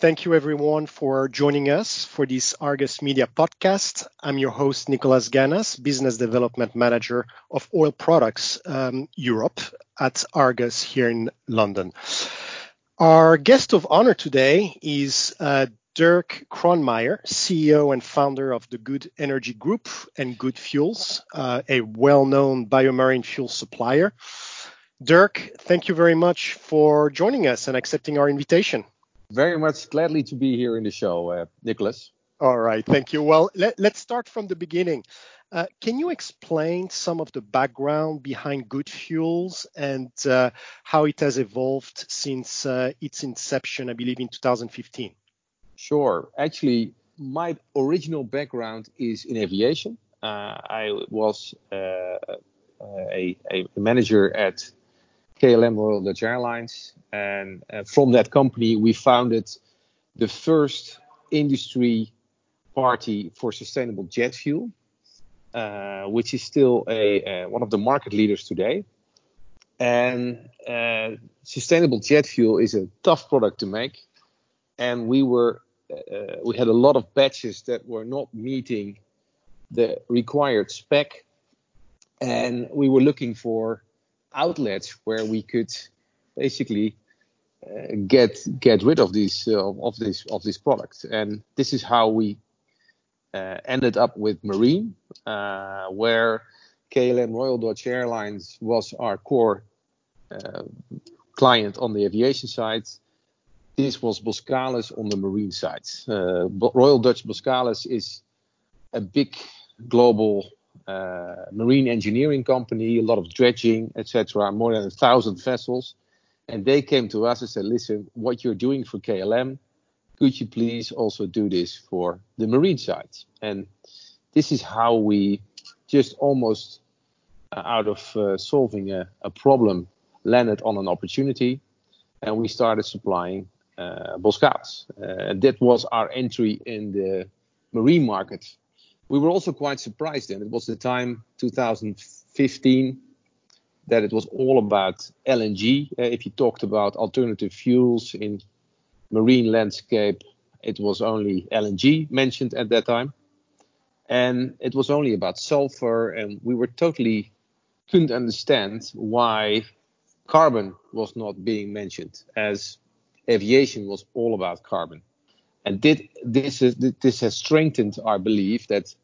Thank you, everyone, for joining us for this Argus Media podcast. I'm your host, Nicolas Ganas, Business Development Manager of Oil Products um, Europe at Argus here in London. Our guest of honor today is uh, Dirk Kronemeijer, CEO and founder of the GoodNRG Group and GoodFuels, uh, a well known biomarine fuel supplier. Dirk, thank you very much for joining us and accepting our invitation. Very much gladly to be here in the show, uh, Nicolas. All right, thank you. Well, let, us start from the beginning. Uh, can you explain some of the background behind GoodFuels and uh, how it has evolved since uh, its inception, I believe, in 2015? Sure. Actually, my original background is in aviation. Uh, I was uh, a, a manager at KLM Royal Dutch Airlines. And uh, from that company, we founded the first industry party for sustainable jet fuel, uh, which is still a uh, one of the market leaders today. And uh, sustainable jet fuel is a tough product to make, and we were uh, we had a lot of batches that were not meeting the required spec, and we were looking for outlets where we could basically uh, get get rid of these uh, of this of this product. And this is how we uh, ended up with marine, uh, where KLM Royal Dutch Airlines was our core uh, client on the aviation side. This was Boskalis on the marine side. Uh, Royal Dutch Boskalis is a big global marine engineering company, a lot of dredging, etc., more than a thousand vessels. And they came to us and said, listen, what you're doing for KLM, could you please also do this for the marine side? And this is how we just almost uh, out of uh, solving a, problem landed on an opportunity and we started supplying uh, Boskalis. Uh, that was our entry in the marine market we were also quite surprised then. It was the time 2015 that it was all about LNG. Uh, if you talked about alternative fuels in marine landscape, it was only LNG mentioned at that time. And it was only about sulfur, and we were totally couldn't understand why carbon was not being mentioned, as aviation was all about carbon. And did, this, is, this has strengthened our belief that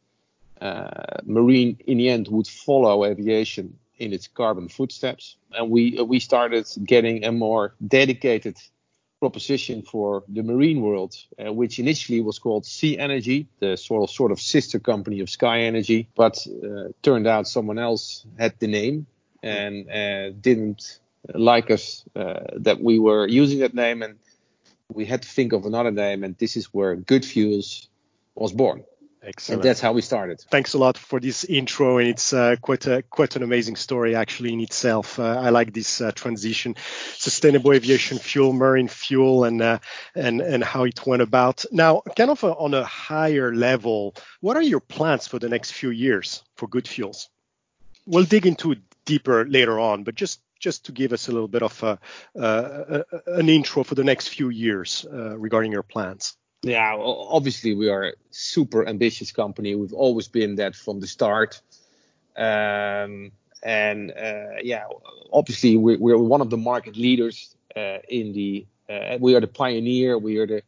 uh, marine, in the end, would follow aviation in its carbon footsteps. And we, we started getting a more dedicated proposition for the marine world, uh, which initially was called SeaNRG, the sort of, sort of sister company of SkyNRG, but uh, turned out someone else had the name and uh, didn't like us uh, that we were using that name, and we had to think of another name, and this is where GoodFuels was born. Excellent. And that's how we started. Thanks a lot for this intro, and it's uh, quite a quite an amazing story actually in itself. Uh, I like this uh, transition, sustainable aviation fuel, marine fuel, and uh, and and how it went about. Now, kind of a, on a higher level, what are your plans for the next few years for GoodFuels? We'll dig into it deeper later on, but just just to give us a little bit of a, uh, an intro for the next few years uh, regarding your plans. Yeah, obviously we are a super ambitious company. We've always been that from the start. Um, and uh, yeah, obviously we're, we're, one of the market leaders uh, in the. Uh, we are the pioneer. We are the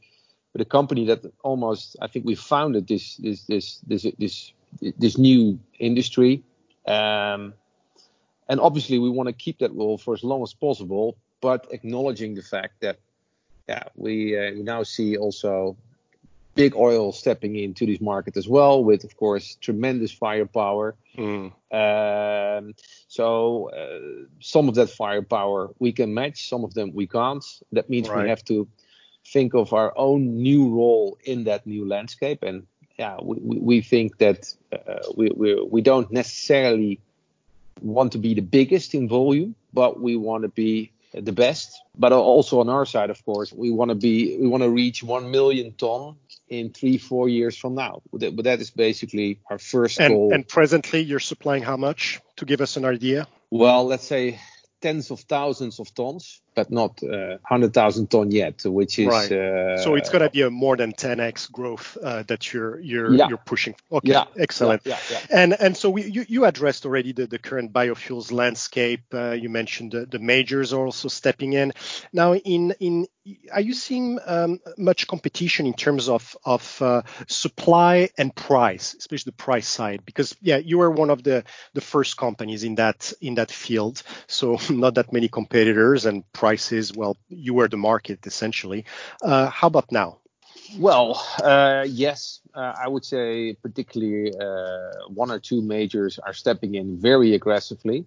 the company that almost I think we founded this this this this this this new industry. Um, and obviously we want to keep that role for as long as possible, but acknowledging the fact that yeah, we, uh, we now see also big oil stepping into this market as well, with of course tremendous firepower. Mm. Um, so uh, some of that firepower we can match, some of them we can't. That means right. we have to think of our own new role in that new landscape. And yeah, we, we think that uh, we, we we don't necessarily want to be the biggest in volume, but we want to be the best. But also on our side, of course, we want to be we want to reach one million ton in three four years from now. But that is basically our first and, goal. And presently, you're supplying how much to give us an idea? Well, let's say tens of thousands of tons. but not uh, 100,000 ton yet, which is right. Uh, so it's gonna be a more than 10x growth uh, that you're you're Yeah. you're pushing. Okay, yeah, excellent. Yeah. And and so we, you you addressed already the, the current biofuels landscape. Uh, you mentioned the, the majors are also stepping in. Now, in in are you seeing um, much competition in terms of of uh, supply and price, especially the price side? Because yeah, you were one of the the first companies in that in that field, so not that many competitors and prices. Well, you were the market essentially. Uh, how about now? Well, uh, yes, uh, I would say particularly uh, one or two majors are stepping in very aggressively.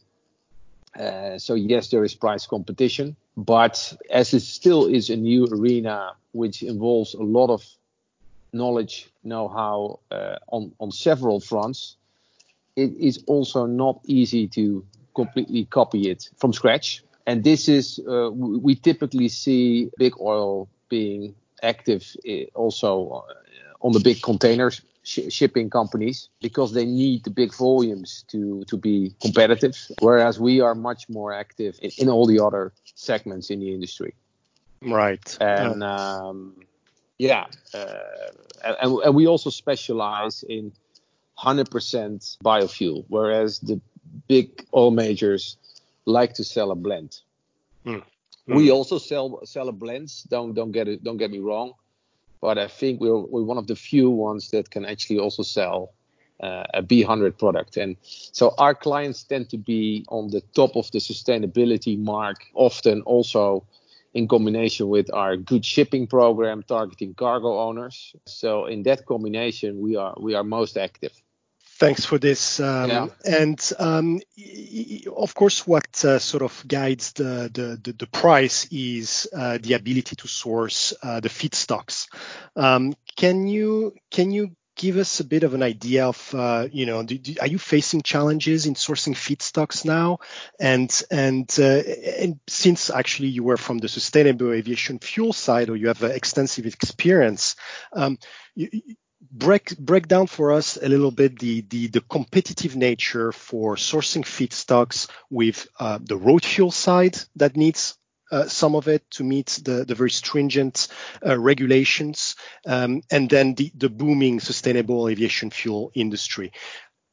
Uh, so yes, there is price competition, but as it still is a new arena which involves a lot of knowledge, know-how uh, on on several fronts, it is also not easy to completely copy it from scratch. And this is uh, we typically see big oil being active uh, also uh, on the big containers sh- shipping companies because they need the big volumes to to be competitive whereas we are much more active in, in all the other segments in the industry Right. and um, yeah uh, and, and we also specialize in 100% biofuel whereas the big oil majors like to sell a blend Mm. we also sell sell a blends don't don't get it don't get me wrong but I think we're, we're one of the few ones that can actually also sell uh, a B100 product. And so our clients tend to be on the top of the sustainability mark, often also in combination with our good shipping program targeting cargo owners. So in that combination, we are we are most active. Thanks for this. Um, Yeah. And um, of course, what uh, sort of guides the the, the, the price is uh, the ability to source uh, the feedstocks. Um, can you can you give us a bit of an idea of uh, you know are you facing challenges in sourcing feedstocks now? And and uh, and since actually you were from the sustainable aviation fuel side or you have extensive experience. Break break down for us a little bit the the, the competitive nature for sourcing feedstocks with uh, the road fuel side that needs uh, some of it to meet the, the very stringent uh, regulations, um, and then the, the booming sustainable aviation fuel industry.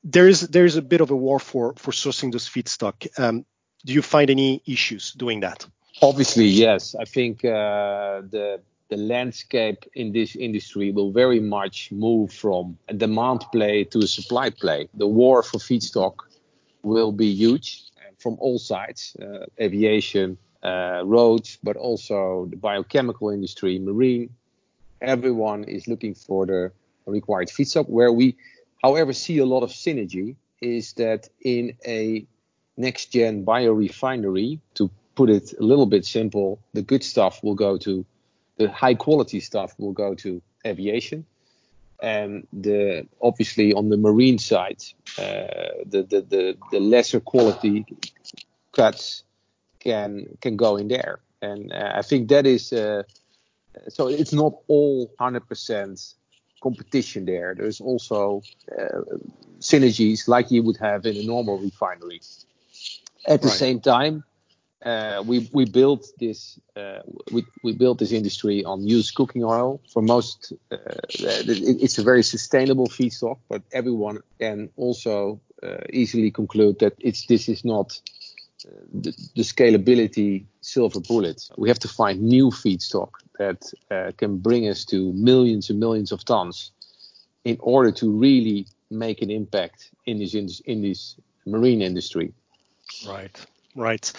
There is there is a bit of a war for for sourcing those feedstock. Um, do you find any issues doing that? Obviously, yes. I think uh, the the landscape in this industry will very much move from a demand play to a supply play. The war for feedstock will be huge uh, from all sides: uh, aviation, uh, roads, but also the biochemical industry, marine. Everyone is looking for the required feedstock. Where we, however, see a lot of synergy is that in a next gen biorefinery, to put it a little bit simple, the good stuff will go to the high quality stuff will go to aviation. And the obviously on the marine side, uh, the, the, the, the lesser quality cuts can can go in there. And uh, I think that is uh, so it's not all 100% competition there. There's also uh, synergies like you would have in a normal refinery. At the Right. same time, uh, we built this uh, we we built this industry on used cooking oil. For most, uh, it, it's a very sustainable feedstock, but everyone can also uh, easily conclude that it's this is not uh, the, the scalability silver bullet. We have to find new feedstock that can bring us to millions and millions of tons in order to really make an impact in this in, in this marine industry. Right. Right.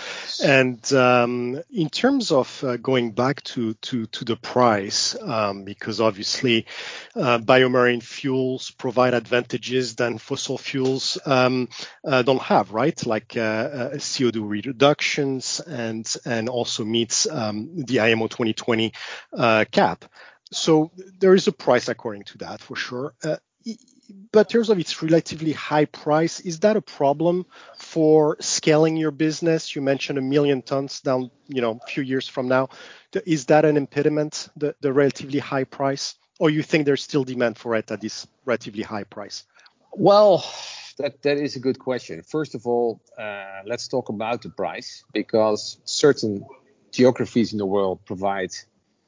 And um, in terms of uh, going back to, to, to the price, um, because obviously uh, biomarine fuels provide advantages that fossil fuels um, uh, don't have, right? Like uh, uh, CO2 reductions and and also meets um, the IMO 2020 uh, cap. So there is a price according to that for sure. Uh, but in terms of its relatively high price, is that a problem for scaling your business? You mentioned a million tons down, you know, a few years from now. Is that an impediment, the, the relatively high price, or you think there's still demand for it at this relatively high price? Well, that that is a good question. First of all, uh, let's talk about the price because certain geographies in the world provide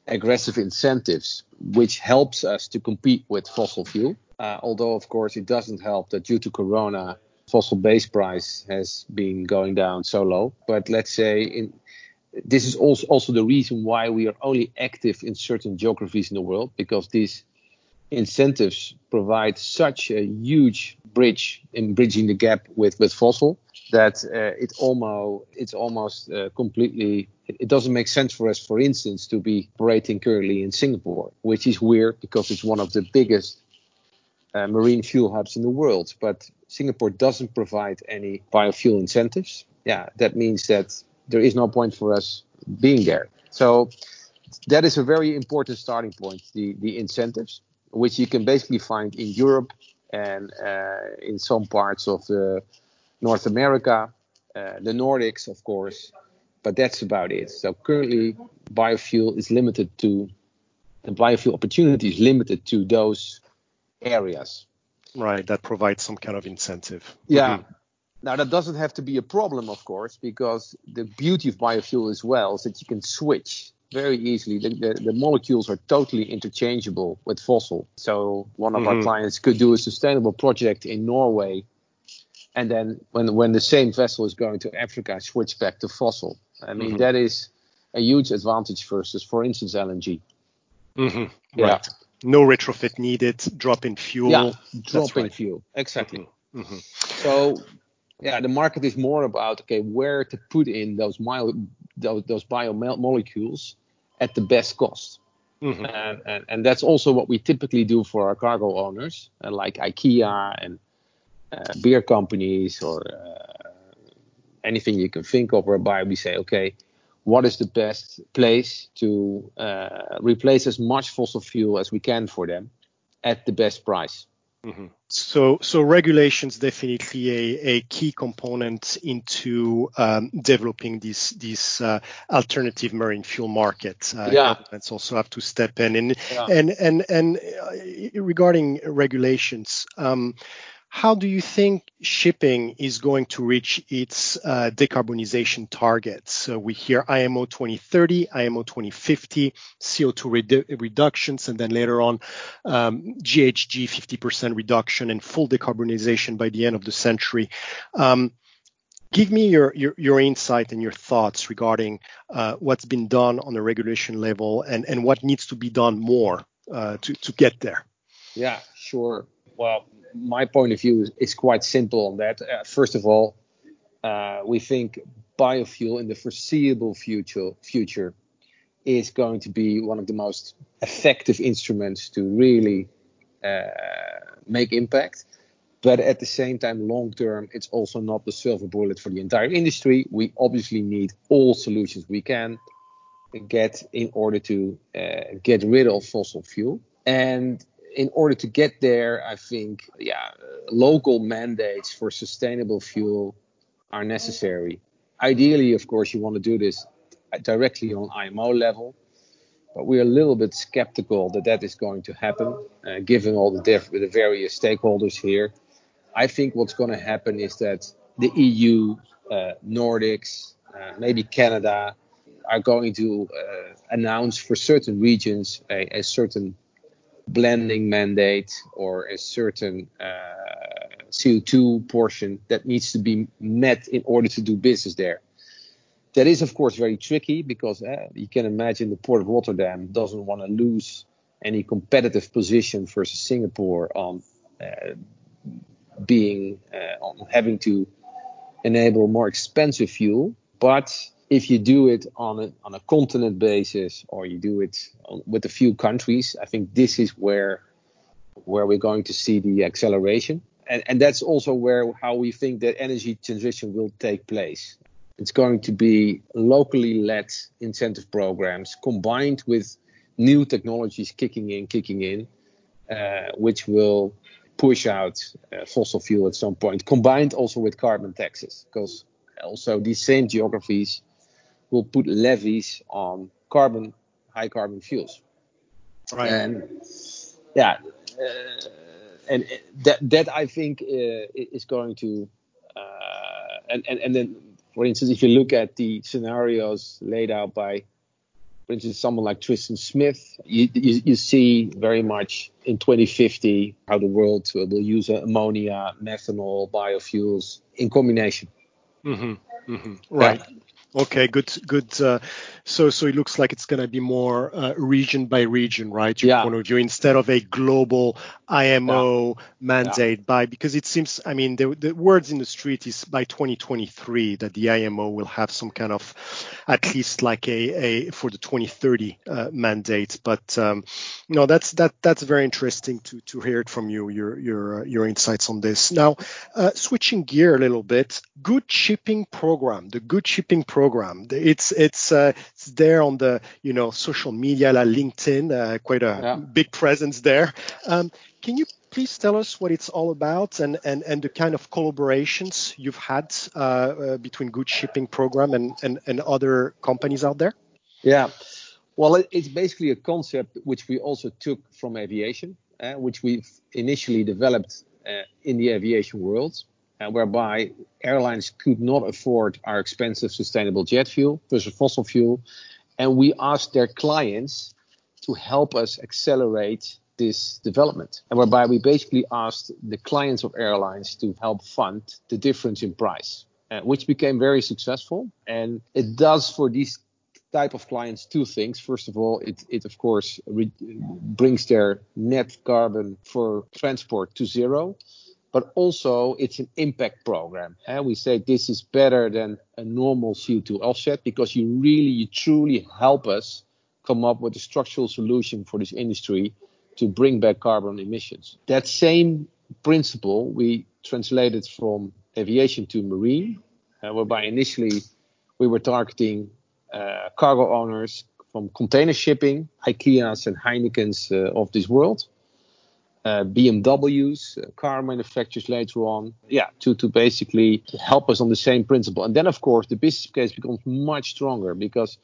aggressive incentives, which helps us to compete with fossil fuel. Uh, although, of course, it doesn't help that due to Corona, fossil base price has been going down so low. But let's say in, this is also, also the reason why we are only active in certain geographies in the world because these incentives provide such a huge bridge in bridging the gap with, with fossil that uh, it almost it's almost uh, completely it doesn't make sense for us for instance to be operating currently in Singapore which is weird because it's one of the biggest uh, marine fuel hubs in the world but Singapore doesn't provide any biofuel incentives yeah that means that there is no point for us being there so that is a very important starting point the the incentives which you can basically find in Europe and uh, in some parts of the North America, uh, the Nordics, of course, but that's about it. So currently, biofuel is limited to the biofuel opportunity is limited to those areas. Right, that provides some kind of incentive. Yeah. Mm-hmm. Now that doesn't have to be a problem, of course, because the beauty of biofuel as well is that you can switch very easily. The, the, the, molecules are totally interchangeable with fossil. So one of mm-hmm. our clients could do a sustainable project in Norway, and then when when the same vessel is going to Africa, switch back to fossil. I mean mm-hmm. that is a huge advantage versus, for instance, LNG. Mm-hmm. Yeah. No retrofit needed. Drop in fuel. Yeah, drop in right. fuel. Exactly. Mm-hmm. Mm-hmm. So yeah, the market is more about okay, where to put in those mile, those, those biomolecules at the best cost. Mm-hmm. And, and, and, that's also what we typically do for our cargo owners, uh, like IKEA and uh, beer companies or uh, anything you can think of, whereby we say, okay, what is the best place to uh, replace as much fossil fuel as we can for them at the best price? Mm-hmm. So, so regulations definitely a, a key component into um, developing this this uh, alternative marine fuel market. Uh, yeah. Governments also have to step in, and yeah. and and and uh, regarding regulations. Um, how do you think shipping is going to reach its uh, decarbonization targets? So we hear IMO 2030, IMO 2050, CO2 redu- reductions, and then later on um, GHG 50% reduction and full decarbonization by the end of the century. Um, give me your, your, your insight and your thoughts regarding uh, what's been done on the regulation level and, and what needs to be done more uh, to, to get there. Yeah, sure. Well, my point of view is, is quite simple on that. Uh, first of all, uh, we think biofuel in the foreseeable future future is going to be one of the most effective instruments to really uh, make impact. But at the same time, long term, it's also not the silver bullet for the entire industry. We obviously need all solutions we can get in order to uh, get rid of fossil fuel. And in order to get there, I think, yeah, local mandates for sustainable fuel are necessary. Ideally, of course, you want to do this directly on IMO level, but we're a little bit skeptical that that is going to happen, uh, given all the, diff- the various stakeholders here. I think what's going to happen is that the EU, uh, Nordics, uh, maybe Canada, are going to uh, announce for certain regions a, a certain blending mandate or a certain uh, CO2 portion that needs to be met in order to do business there. That is, of course, very tricky because uh, you can imagine the port of Rotterdam doesn't want to lose any competitive position versus Singapore on uh, being uh, on having to enable more expensive fuel. But if you do it on a on a continent basis or you do it with a few countries, I think this is where where we're going to see the acceleration. And, and that's also where how we think that energy transition will take place. It's going to be locally led incentive programs combined with new technologies kicking in, kicking in, uh, which will push out uh, fossil fuel at some point, combined also with carbon taxes, because also these same geographies will put levies on carbon, high carbon fuels. Right. And yeah, uh, and that that I think uh, is going to, uh, and, and and then for instance, if you look at the scenarios laid out by, for instance, someone like Tristan Smith, you, you, you see very much in 2050 how the world will use ammonia, methanol, biofuels in combination. Mm-hmm, mm-hmm. Right. Yeah. Okay, good, good. Uh, so, so it looks like it's going to be more uh, region by region, right? Your yeah. point of view instead of a global IMO yeah. mandate yeah. by because it seems, I mean, the, the words in the street is by 2023 that the IMO will have some kind of at least like a, a for the 2030 uh, mandate. But um, no, that's that that's very interesting to to hear it from you, your your uh, your insights on this. Now, uh, switching gear a little bit, good shipping program, the good shipping program program. It's it's uh, it's there on the you know social media like LinkedIn, uh, quite a yeah. big presence there. Um, can you please tell us what it's all about and, and, and the kind of collaborations you've had uh, uh, between Good Shipping Program and, and, and other companies out there? Yeah, well, it, it's basically a concept which we also took from aviation, uh, which we've initially developed uh, in the aviation world uh, whereby airlines could not afford our expensive sustainable jet fuel versus fossil fuel. And we asked their clients to help us accelerate this development. And whereby we basically asked the clients of airlines to help fund the difference in price, uh, which became very successful. And it does for these type of clients two things. First of all, it, it of course re- brings their net carbon for transport to zero but also it's an impact program. And we say this is better than a normal CO2 offset because you really, you truly help us come up with a structural solution for this industry to bring back carbon emissions. That same principle we translated from aviation to marine, uh, whereby initially we were targeting uh, cargo owners from container shipping, IKEA's and Heineken's uh, of this world uh, BMWs, uh, car manufacturers later on, yeah, to, to basically help us on the same principle. And then, of course, the business case becomes much stronger because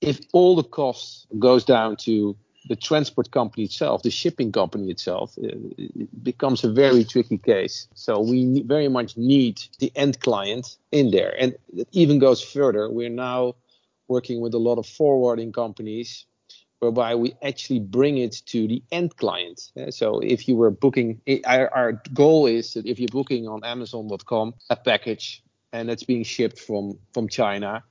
if all the costs goes down to the transport company itself, the shipping company itself, uh, it becomes a very tricky case. So we very much need the end client in there. And it even goes further. We're now working with a lot of forwarding companies whereby we actually bring it to the end client. so if you were booking, our, goal is that if you're booking on Amazon.com a package and it's being shipped from from China,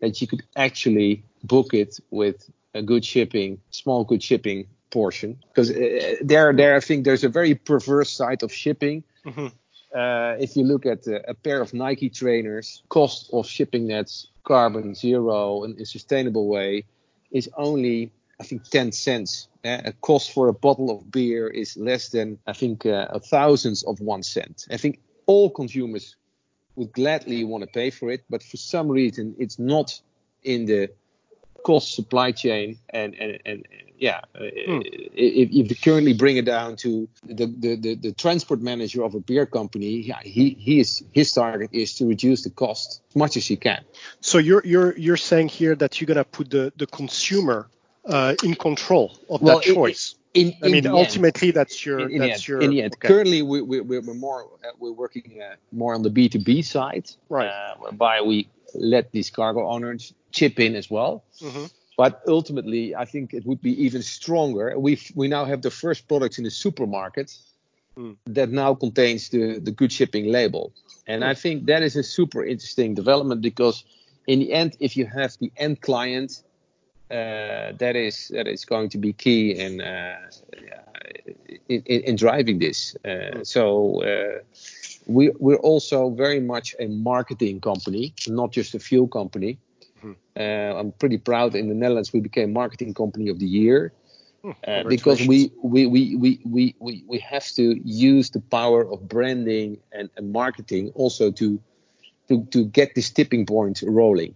that you could actually book it with a good shipping, small good shipping portion. Because uh, there, there, I think there's a very perverse side of shipping. Mm-hmm. Uh, if you look at uh, a pair of Nike trainers, cost of shipping nets, carbon zero in a sustainable way, is only I think 10 cents. Uh, a cost for a bottle of beer is less than, I think, uh, a thousandth of one cent. I think all consumers would gladly want to pay for it, but for some reason it's not in the cost supply chain. And, and, and yeah, hmm. if, if, you currently bring it down to the, the, the, the, transport manager of a beer company, yeah, he, he is, his target is to reduce the cost as much as he can. So you're, you're, you're saying here that you're going to put the, the consumer uh, in control of well, that choice. In, in, I mean, ultimately, end, that's your. In, that's end, your. In the end, okay. currently we, we, we're more uh, we're working uh, more on the B two B side, right? Uh, whereby we let these cargo owners chip in as well. Mm-hmm. But ultimately, I think it would be even stronger. We we now have the first products in the supermarket mm. that now contains the the good shipping label, and mm. I think that is a super interesting development because in the end, if you have the end client that is that is going to be key in uh, in, in, in, driving this. Uh, mm-hmm. so we we're also very much a marketing company, not just a fuel company. Mm-hmm. Uh, I'm pretty proud in the Netherlands we became marketing company of the year hmm, uh, because we, we, we, we, we, we, we have to use the power of branding and, and marketing also to, to, to get this tipping point rolling.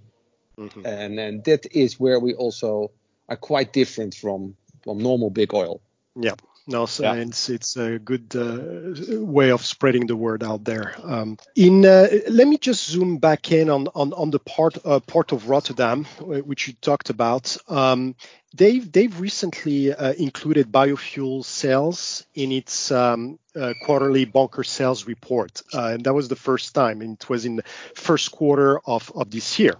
Mm-hmm. And, and that is where we also are quite different from, from normal big oil. Yeah, no, so yeah. it's it's a good uh, way of spreading the word out there. Um, in uh, let me just zoom back in on on, on the part uh, port of Rotterdam, which you talked about. Um, they've they've recently uh, included biofuel sales in its um, uh, quarterly bunker sales report, uh, and that was the first time. And it was in the first quarter of of this year.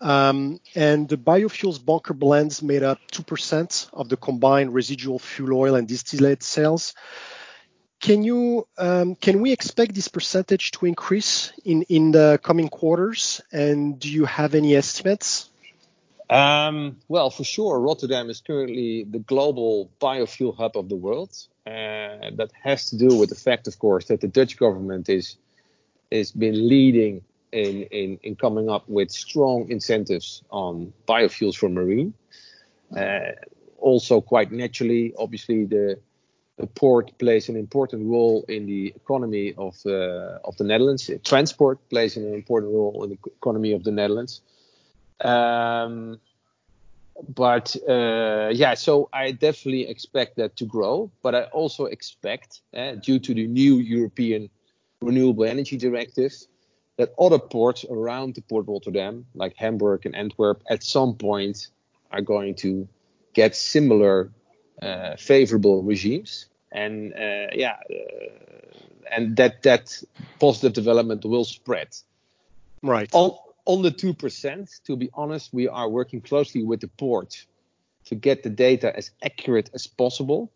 Um, and the biofuels bunker blends made up 2% of the combined residual fuel oil and distillate sales. Can you um, can we expect this percentage to increase in in the coming quarters? And do you have any estimates? Um, well, for sure, Rotterdam is currently the global biofuel hub of the world. Uh, that has to do with the fact, of course, that the Dutch government is is been leading in, in, in coming up with strong incentives on biofuels for marine. Uh, also, quite naturally, obviously, the, the port plays an important role in the economy of, uh, of the Netherlands. Transport plays an important role in the economy of the Netherlands. Um, but uh, yeah, so I definitely expect that to grow. But I also expect, uh, due to the new European Renewable Energy Directive, that other ports around the port of Rotterdam, like Hamburg and Antwerp, at some point are going to get similar uh, favorable regimes. And uh, yeah, uh, and that that positive development will spread. Right. On, on the two percent, to be honest, we are working closely with the port to get the data as accurate as possible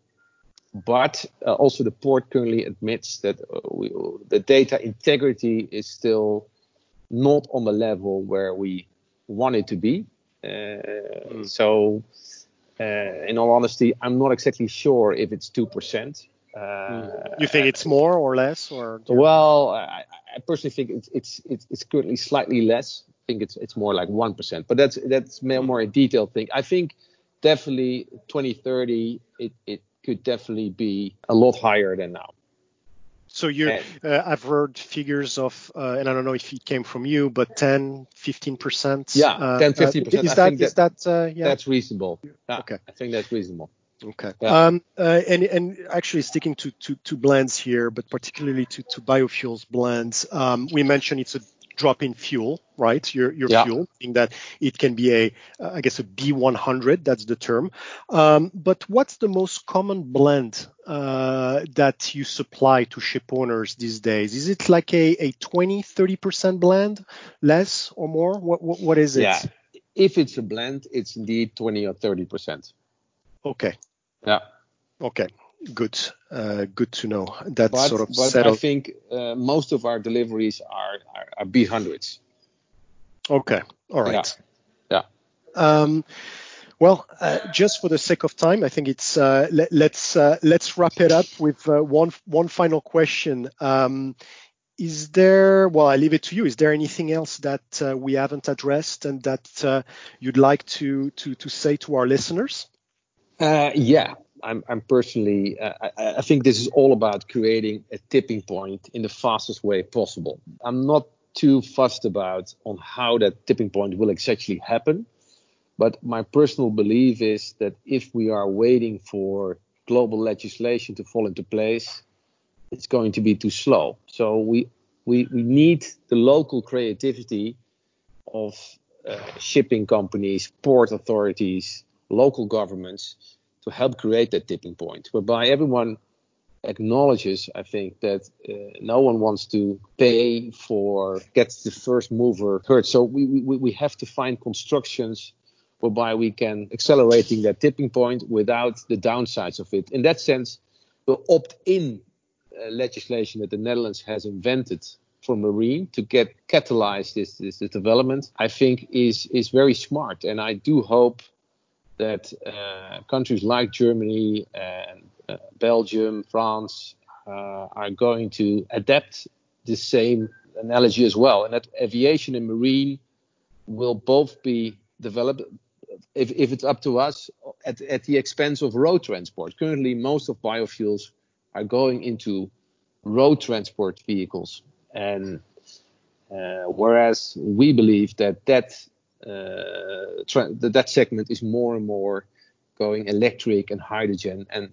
but uh, also the port currently admits that uh, we, the data integrity is still not on the level where we want it to be. Uh, mm. So, uh, in all honesty, I'm not exactly sure if it's two percent. Mm. You think it's more or less, or? Well, I, I personally think it's, it's it's it's currently slightly less. I think it's it's more like one percent, but that's that's more, more a detailed thing. I think definitely 2030 it, it could definitely be a lot higher than now. So you, uh, I've heard figures of, uh, and I don't know if it came from you, but 10, 15 percent. Yeah, uh, 10, 15 percent. Is that, is that, uh, yeah? That's reasonable. Yeah, okay, I think that's reasonable. Okay. Yeah. Um, uh, and and actually sticking to, to to blends here, but particularly to to biofuels blends. Um, we mentioned it's a drop in fuel, right? Your your yeah. fuel, meaning that it can be a, uh, I guess a B100, that's the term. Um, but what's the most common blend uh, that you supply to ship owners these days? Is it like a, a 20, 30% blend, less or more? What what, what is it? Yeah, if it's a blend, it's indeed 20 or 30%. Okay. Yeah. Okay good uh, good to know that but, sort of but settled. I think uh, most of our deliveries are, are, are B100s. Okay, all right. Yeah. yeah. Um, well, uh, just for the sake of time, I think it's uh, let, us let's, uh, let's wrap it up with uh, one one final question. Um, is there? Well, I leave it to you. Is there anything else that we haven't addressed and that uh, you'd like to to to say to our listeners? uh, yeah, I'm, I'm personally, uh, I, I, think this is all about creating a tipping point in the fastest way possible. I'm not too fussed about on how that tipping point will exactly happen, but my personal belief is that if we are waiting for global legislation to fall into place, it's going to be too slow. So we we, we need the local creativity of uh, shipping companies, port authorities, local governments to help create that tipping point, whereby everyone acknowledges, I think, that uh, no one wants to pay for gets the first mover hurt. So we, we, we have to find constructions whereby we can accelerating that tipping point without the downsides of it. In that sense, the opt-in uh, legislation that the Netherlands has invented for marine to get catalyze this, this, this development, I think is is very smart. And I do hope that uh, countries like Germany and uh, Belgium, France uh, are going to adapt the same analogy as well, and that aviation and marine will both be developed. If, if it's up to us, at, at the expense of road transport. Currently, most of biofuels are going into road transport vehicles, and uh, whereas we believe that that that segment is more and more going electric and hydrogen. And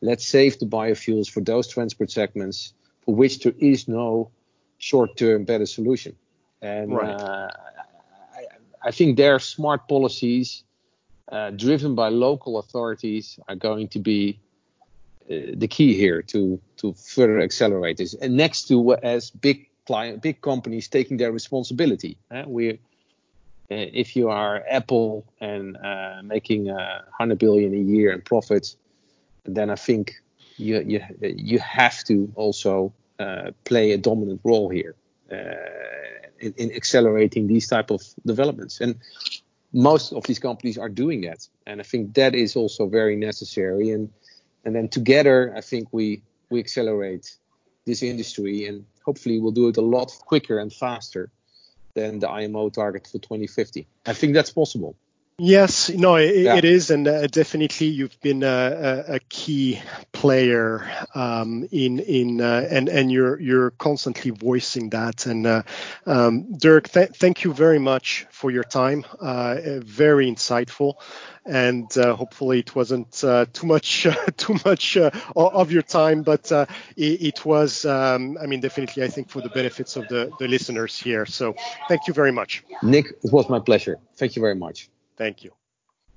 let's save the biofuels for those transport segments for which there is no short-term better solution. And right. uh, I, I, think their smart policies, uh, driven by local authorities, are going to be uh, the key here to to further accelerate this. And next to as big client, big companies taking their responsibility, uh. Uh, if you are Apple and uh, making uh, 100 billion a year in profits, then I think you you you have to also uh, play a dominant role here uh, in, in, accelerating these type of developments. And most of these companies are doing that, and I think that is also very necessary. And and then together, I think we we accelerate this industry, and hopefully we'll do it a lot quicker and faster than the IMO target for 2050. I think that's possible. Yes, no, it, yeah. it is, and uh, definitely you've been a, a, a key player um, in in uh, and and you're you're constantly voicing that. And uh, um, Dirk, th- thank you very much for your time. Uh, very insightful, and uh, hopefully it wasn't uh, too much too much of your time, but it, it, was. Um, I mean, definitely, I think for the benefits of the the listeners here. So thank you very much, Nick. It was my pleasure. Thank you very much. Thank you.